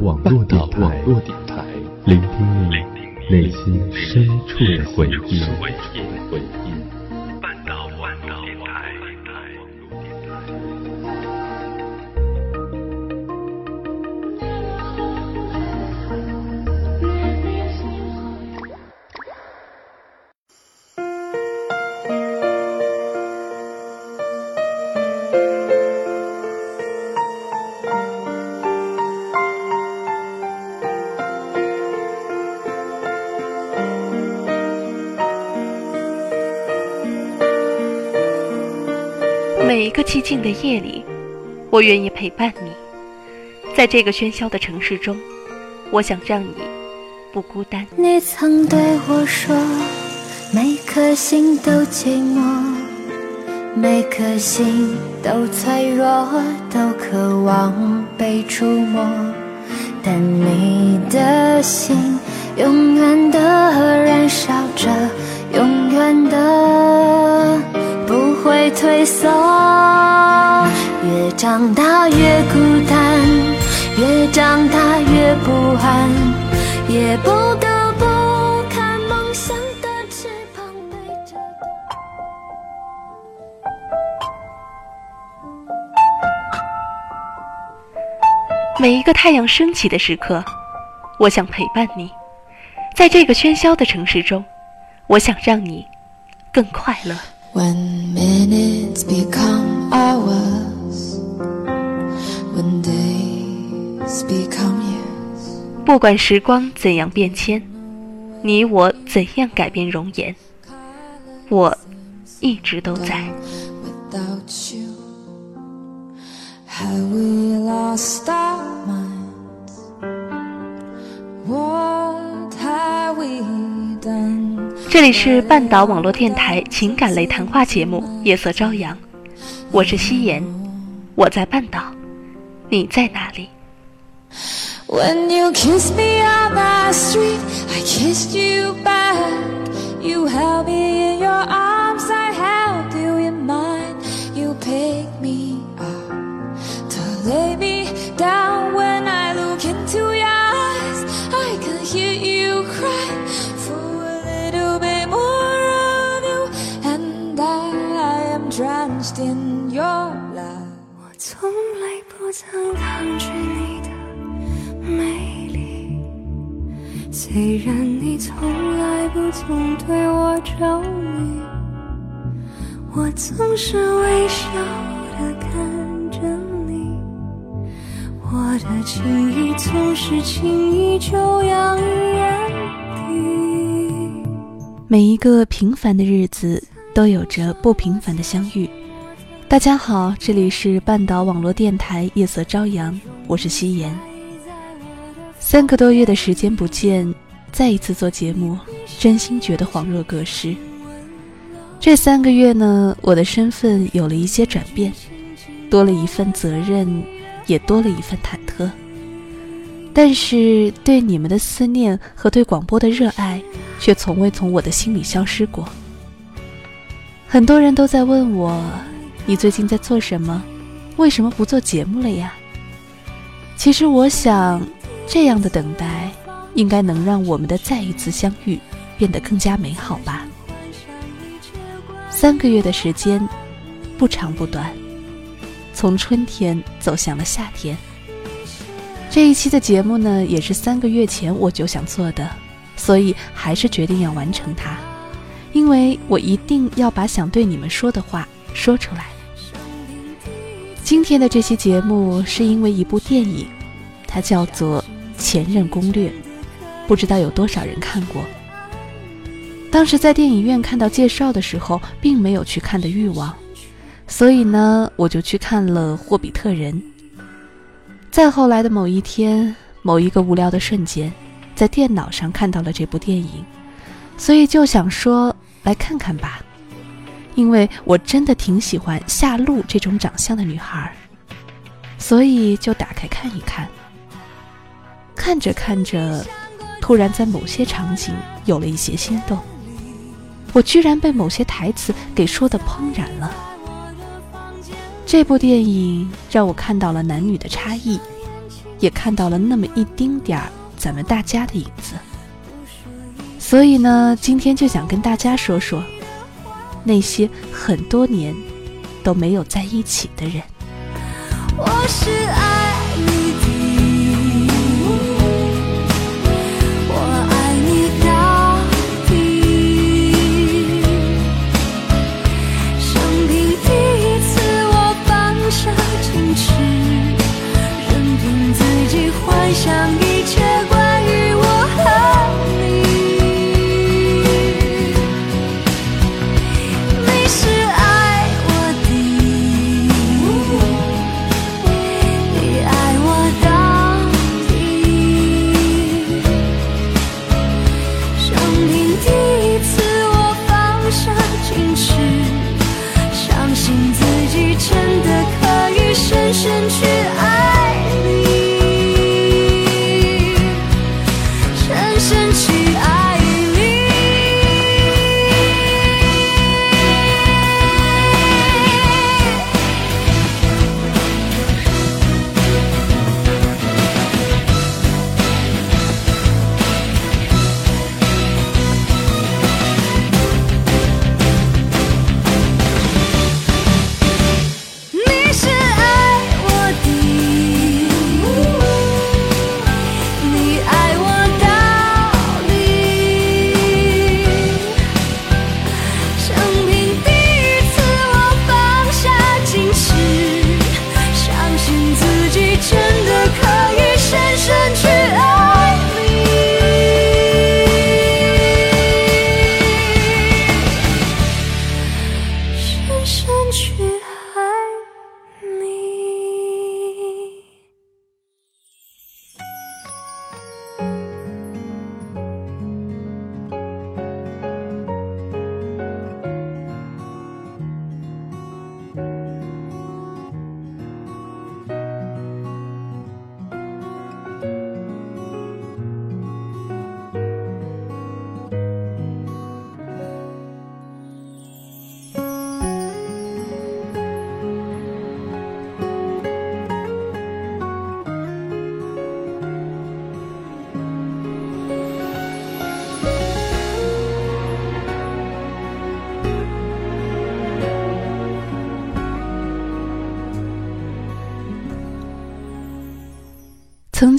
网络电台，聆听你内心深处的回忆。夜里，我愿意陪伴你。在这个喧嚣的城市中，我想让你不孤单。你曾对我说，每颗心都寂寞，每颗心都脆弱，都渴望被触摸。但你的心永远的燃烧着，永远的。会退缩，越长大越孤单，越长大越不安，也不得不看梦想的翅膀背着。每一个太阳升起的时刻，我想陪伴你，在这个喧嚣的城市中，我想让你更快乐。When minutes become hours, when days become years. 不管时光怎样变迁，你我怎样改变容颜，我一直都在。Without you, have we lost our minds? What? 这里是半岛网络电台情感类谈话节目《夜色朝阳》，我是夕颜，我在半岛，你在哪里？曾抗拒你的美丽，虽然你从来不曾对我着迷，我总是微笑的看着你，我的情意总是轻易就洋溢眼底。每一个平凡的日子，都有着不平凡的相遇。大家好，这里是半岛网络电台夜色朝阳，我是夕颜。三个多月的时间不见，再一次做节目，真心觉得恍若隔世。这三个月呢，我的身份有了一些转变，多了一份责任，也多了一份忐忑。但是对你们的思念和对广播的热爱，却从未从我的心里消失过。很多人都在问我。你最近在做什么？为什么不做节目了呀？其实我想，这样的等待应该能让我们的再一次相遇变得更加美好吧。三个月的时间，不长不短，从春天走向了夏天。这一期的节目呢，也是三个月前我就想做的，所以还是决定要完成它，因为我一定要把想对你们说的话说出来。今天的这期节目是因为一部电影，它叫做《前任攻略》，不知道有多少人看过。当时在电影院看到介绍的时候，并没有去看的欲望，所以呢，我就去看了《霍比特人》。再后来的某一天，某一个无聊的瞬间，在电脑上看到了这部电影，所以就想说来看看吧。因为我真的挺喜欢夏露这种长相的女孩，所以就打开看一看。看着看着，突然在某些场景有了一些心动。我居然被某些台词给说的怦然了。这部电影让我看到了男女的差异，也看到了那么一丁点儿咱们大家的影子。所以呢，今天就想跟大家说说那些很多年都没有在一起的人。我是爱你的，我爱你到底。生平第一次，我放下矜持，任凭自己幻想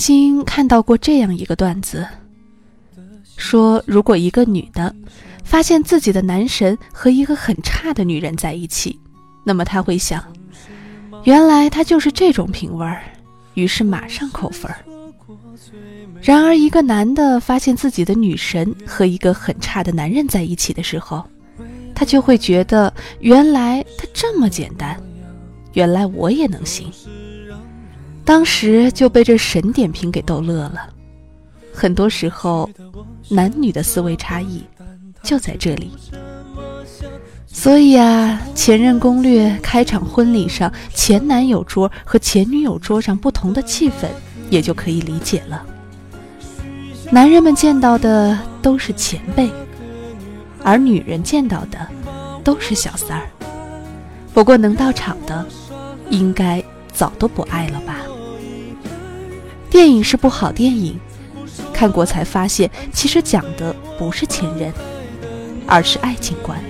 经看到过这样一个段子，说如果一个女的发现自己的男神和一个很差的女人在一起，那么她会想，原来他就是这种品味儿，于是马上扣分儿。然而，一个男的发现自己的女神和一个很差的男人在一起的时候，他就会觉得，原来他这么简单，原来我也能行。当时就被这神点评给逗乐了。很多时候，男女的思维差异就在这里。所以啊，《前任攻略》开场婚礼上，前男友桌和前女友桌上不同的气氛，也就可以理解了。男人们见到的都是前辈，而女人见到的都是小三儿。不过能到场的，应该早都不爱了吧？电影是部好电影，看过才发现，其实讲的不是前任，而是爱情观。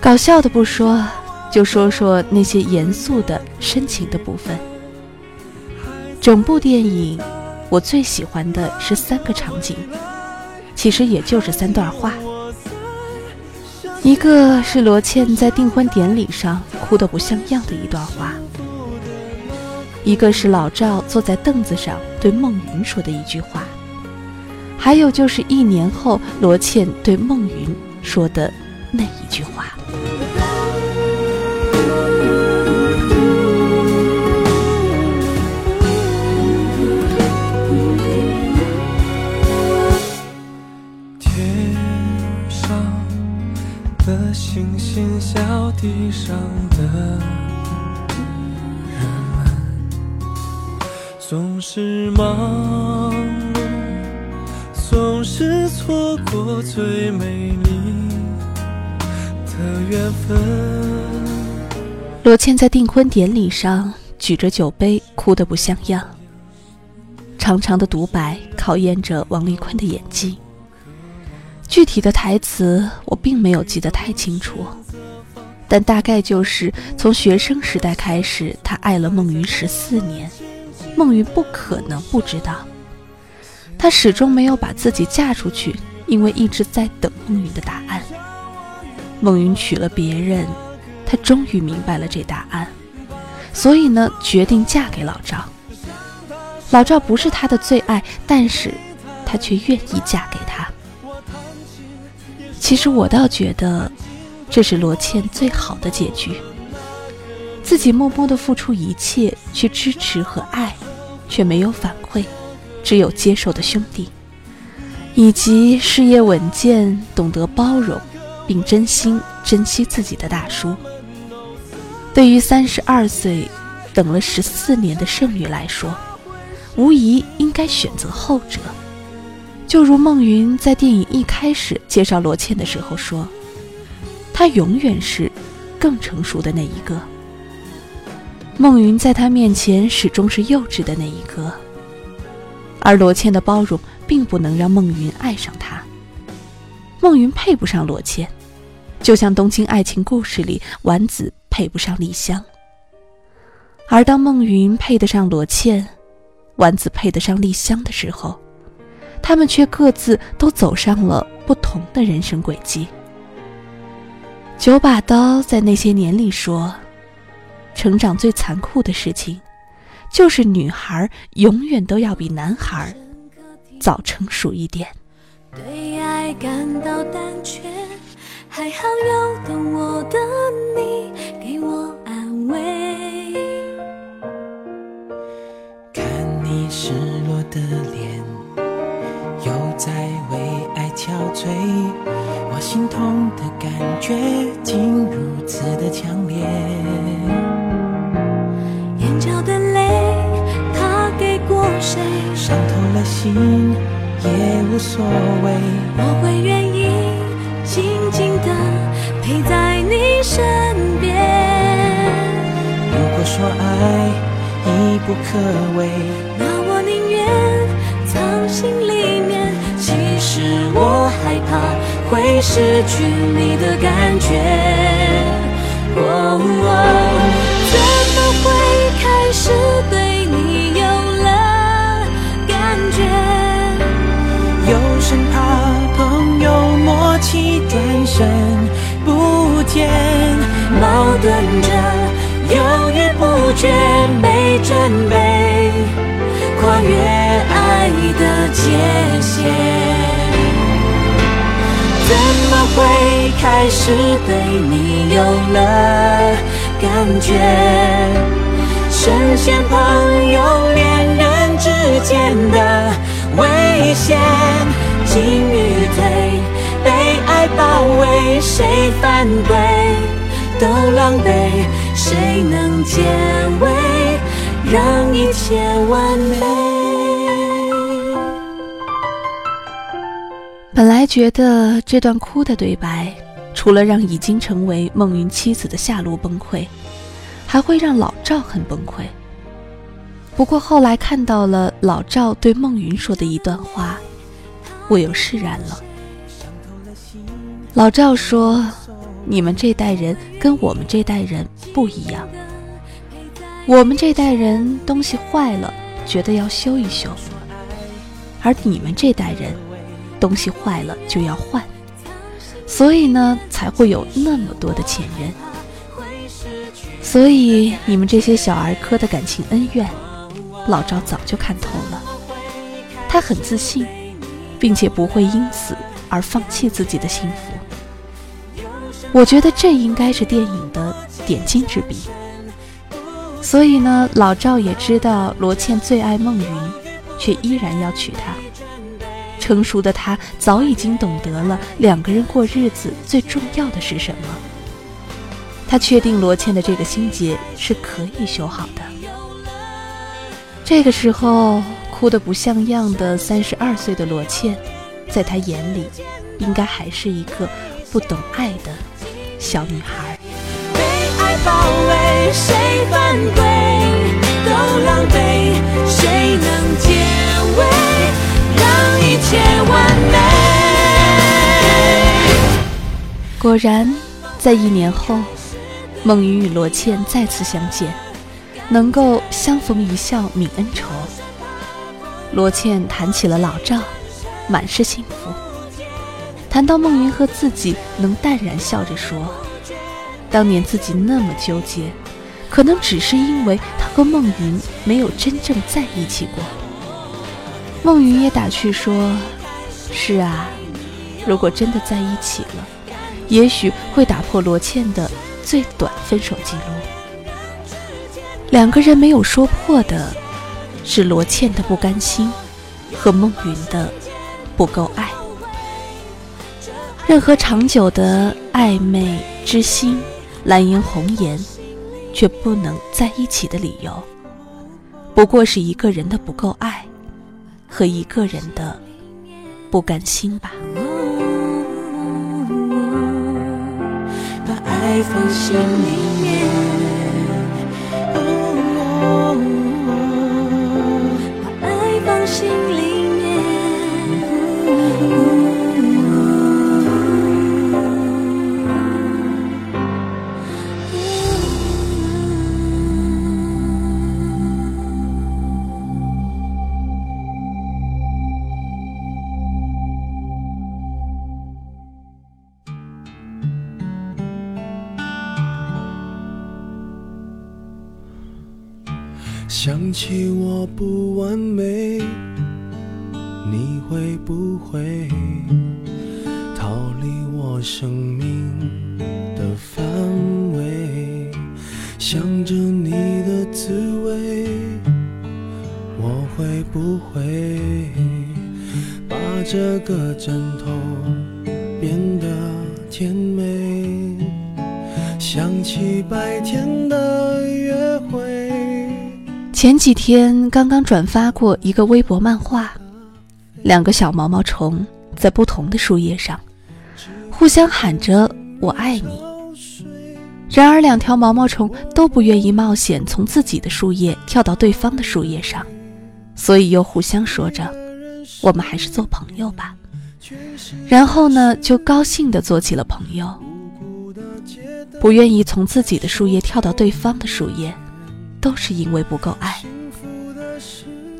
搞笑的不说，就说说那些严肃的、深情的部分。整部电影，我最喜欢的是三个场景，其实也就是三段话。一个是罗茜在订婚典礼上哭得不像样的一段话，一个是老赵坐在凳子上对孟云说的一句话，还有就是一年后罗茜对孟云说的那一句话。最美丽的缘分。罗茜在订婚典礼上举着酒杯，哭得不像样。长长的独白考验着王丽坤的演技。具体的台词我并没有记得太清楚，但大概就是从学生时代开始，他爱了孟云十四年，孟云不可能不知道。他始终没有把自己嫁出去，因为一直在等孟云的答案。孟云娶了别人，他终于明白了这答案，所以呢，决定嫁给老赵。老赵不是他的最爱，但是他却愿意嫁给他。其实我倒觉得，这是罗茜最好的结局。自己默默的付出一切去支持和爱，却没有反馈。只有接受的兄弟，以及事业稳健、懂得包容，并真心珍惜自己的大叔。对于三十二岁等了十四年的剩女来说，无疑应该选择后者。就如孟云在电影一开始介绍罗茜的时候说：“她永远是更成熟的那一个。”孟云在他面前始终是幼稚的那一个。而罗茜的包容并不能让孟云爱上他。孟云配不上罗茜，就像《东京爱情故事》里丸子配不上丽香。而当孟云配得上罗茜，丸子配得上丽香的时候，他们却各自都走上了不同的人生轨迹。九把刀在那些年里说：“成长最残酷的事情。”就是女孩永远都要比男孩早成熟一点。对爱感到胆怯，还好有懂我的你给我安慰。看你失落的脸，又在为爱憔悴，我心痛的感觉竟如此的强烈。谁伤透了心也无所谓，我会愿意静静的陪在你身边。如果说爱已不可为，那我宁愿藏心里面。其实我害怕会失去你的感觉。哦，怎么会开始不见，矛盾着犹豫不决，没准备跨越爱的界限。怎么会开始对你有了感觉？深陷朋友恋人之间的危险。进与退，被爱包围，谁反对都狼狈，谁能解围，让一切完美？本来觉得这段哭的对白，除了让已经成为孟云妻子的夏洛崩溃，还会让老赵很崩溃。不过后来看到了老赵对孟云说的一段话。我又释然了。老赵说：“你们这代人跟我们这代人不一样。我们这代人东西坏了，觉得要修一修；而你们这代人，东西坏了就要换。所以呢，才会有那么多的前任。所以你们这些小儿科的感情恩怨，老赵早就看透了。他很自信。”并且不会因此而放弃自己的幸福。我觉得这应该是电影的点睛之笔。所以呢，老赵也知道罗茜最爱孟云，却依然要娶她。成熟的他早已经懂得了两个人过日子最重要的是什么。他确定罗茜的这个心结是可以修好的。这个时候。哭得不像样的三十二岁的罗茜，在他眼里，应该还是一个不懂爱的小女孩。被爱包围，谁都狼狈，谁能解围，让一切完美。果然，在一年后，孟云与罗茜再次相见，能够相逢一笑泯恩仇。罗茜谈起了老赵，满是幸福。谈到孟云和自己，能淡然笑着说：“当年自己那么纠结，可能只是因为他和孟云没有真正在一起过。”孟云也打趣说：“是啊，如果真的在一起了，也许会打破罗茜的最短分手记录。两个人没有说破的，是罗茜的不甘心和孟云的不够爱。”任何长久的暧昧之心，蓝颜红颜，却不能在一起的理由，不过是一个人的不够爱，和一个人的不甘心吧。把爱放心里面，把爱放心里想起我不完美，你会不会逃离我生命的范围？想着你的滋味，我会不会把这个枕头变得甜美？想起白天。前几天刚刚转发过一个微博漫画，两个小毛毛虫在不同的树叶上，互相喊着“我爱你”。然而两条毛毛虫都不愿意冒险从自己的树叶跳到对方的树叶上，所以又互相说着“我们还是做朋友吧”。然后呢，就高兴地做起了朋友。不愿意从自己的树叶跳到对方的树叶。都是因为不够爱。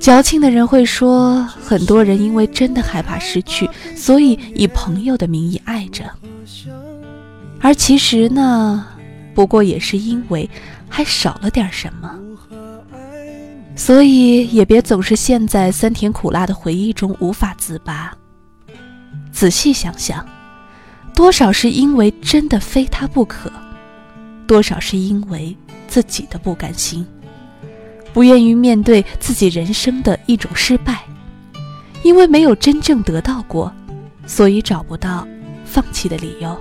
矫情的人会说，很多人因为真的害怕失去，所以以朋友的名义爱着。而其实呢，不过也是因为还少了点什么。所以也别总是陷在酸甜苦辣的回忆中无法自拔。仔细想想，多少是因为真的非他不可，多少是因为。自己的不甘心，不愿意面对自己人生的一种失败，因为没有真正得到过，所以找不到放弃的理由。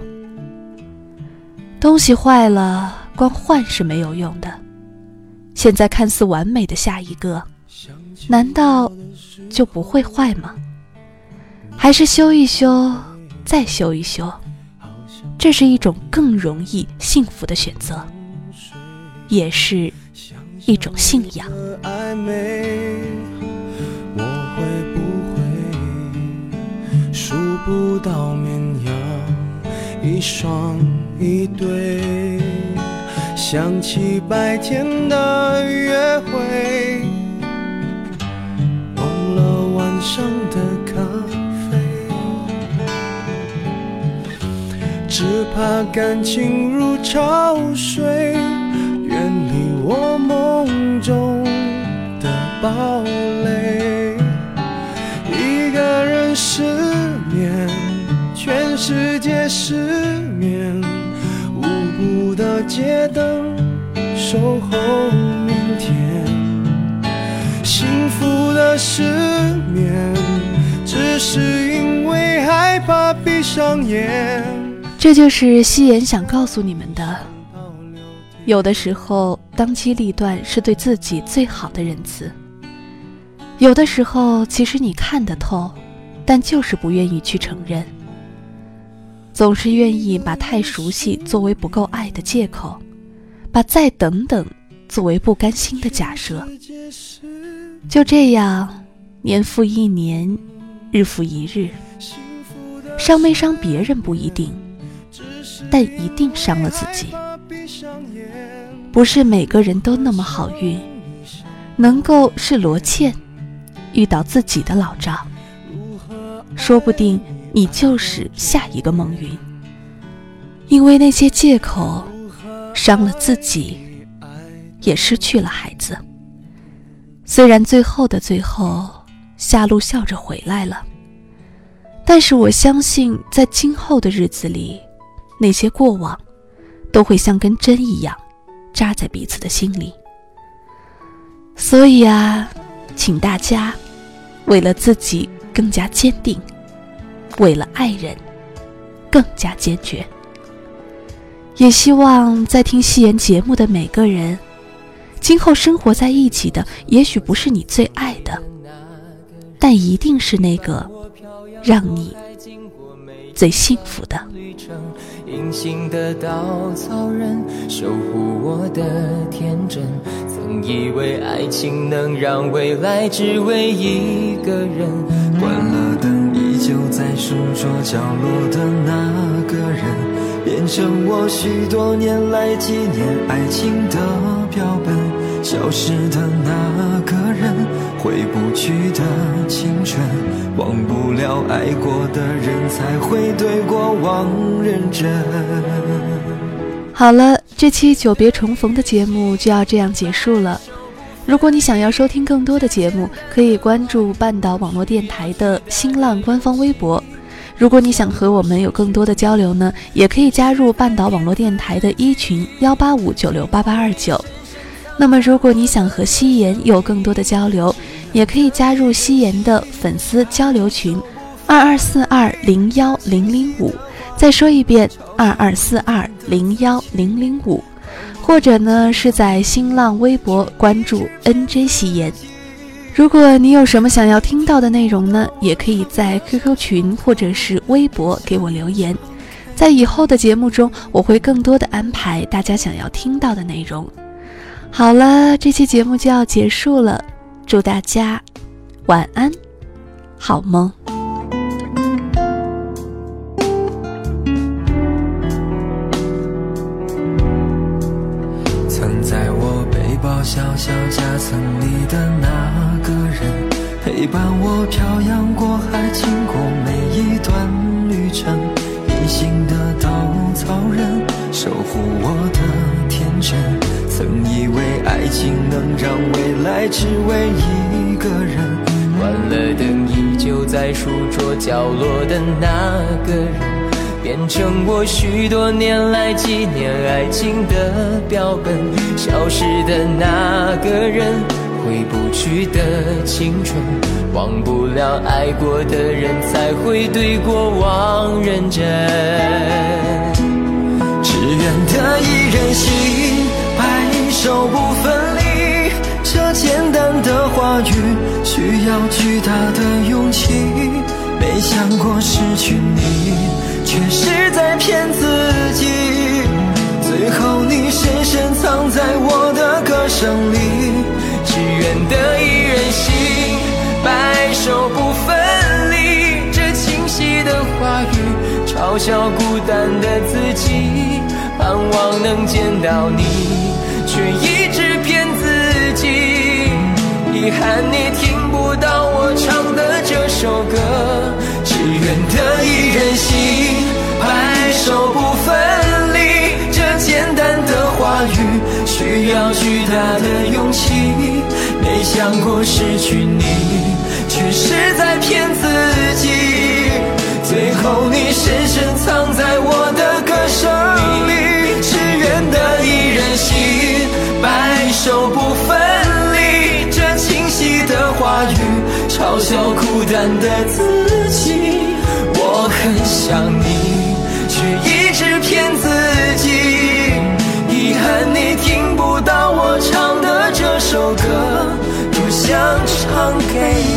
东西坏了，光换是没有用的。现在看似完美的下一个，难道就不会坏吗？还是修一修，再修一修，这是一种更容易幸福的选择。也是一种信仰。我会不会数不到绵羊，一双一对？想起白天的约会，忘了晚上的咖啡，只怕感情如潮水。我梦中的堡垒，一个人失眠，全世界失眠，无辜的街灯守候明天。幸福的失眠，只是因为害怕闭上眼。这就是夕颜想告诉你们的。有的时候，当机立断是对自己最好的仁慈。有的时候，其实你看得透，但就是不愿意去承认。总是愿意把太熟悉作为不够爱的借口，把再等等作为不甘心的假设。就这样，年复一年，日复一日，伤没伤别人不一定，但一定伤了自己。不是每个人都那么好运，能够是罗茜遇到自己的老赵，说不定你就是下一个孟云。因为那些借口，伤了自己，也失去了孩子。虽然最后的最后，夏露笑着回来了，但是我相信，在今后的日子里，那些过往，都会像根针一样，扎在彼此的心里。所以啊，请大家，为了自己更加坚定，为了爱人更加坚决。也希望在听夕颜节目的每个人，今后生活在一起的，也许不是你最爱的，但一定是那个让你最幸福的。隐形的稻草人，守护我的天真。曾以为爱情能让未来只为一个人。关了灯，依旧在书桌角落的那个人。变成我许多年来纪念爱情的标本，消失的那个人，回不去的青春，忘不了爱过的人，才会对过往认真。好了，这期久别重逢的节目就要这样结束了。如果你想要收听更多的节目，可以关注半岛网络电台的新浪官方微博。如果你想和我们有更多的交流呢，也可以加入半岛网络电台的一群幺八五九六八八二九。那么，如果你想和夕颜有更多的交流，也可以加入夕颜的粉丝交流群二二四二零幺零零五。再说一遍，二二四二零幺零零五，或者呢是在新浪微博关注 NJ 夕颜。如果你有什么想要听到的内容呢，也可以在 QQ 群或者是微博给我留言，在以后的节目中，我会更多的安排大家想要听到的内容。好了，这期节目就要结束了，祝大家晚安，好梦。曾在我背包小小夹层里的那个人。陪伴我漂洋过海，经过每一段旅程。隐形的稻草人，守护我的天真。曾以为爱情能让未来只为一个人。关了灯，依旧在书桌角落的那个人，变成我许多年来纪念爱情的标本。消失的那个人。回不去的青春，忘不了爱过的人，才会对过往认真。只愿得一人心，白首不分离。这简单的话语，需要巨大的勇气。没想过失去你，却是在骗自己。最后你深深藏在我的歌声里。只愿得一人心，白首不分离。这清晰的话语，嘲笑孤单的自己。盼望能见到你，却一直骗自己。遗憾你听不到我唱的这首歌。只愿得一人心，白首不分离。这简单的话语，需要巨大的勇气。没想过失去你，却是在骗自己。最后你深深藏在我的歌声就不分离。这清晰的话语，嘲笑孤单的自己。我很想你，却一直骗自己。遗憾你听不到我唱的这首歌。多想唱给你。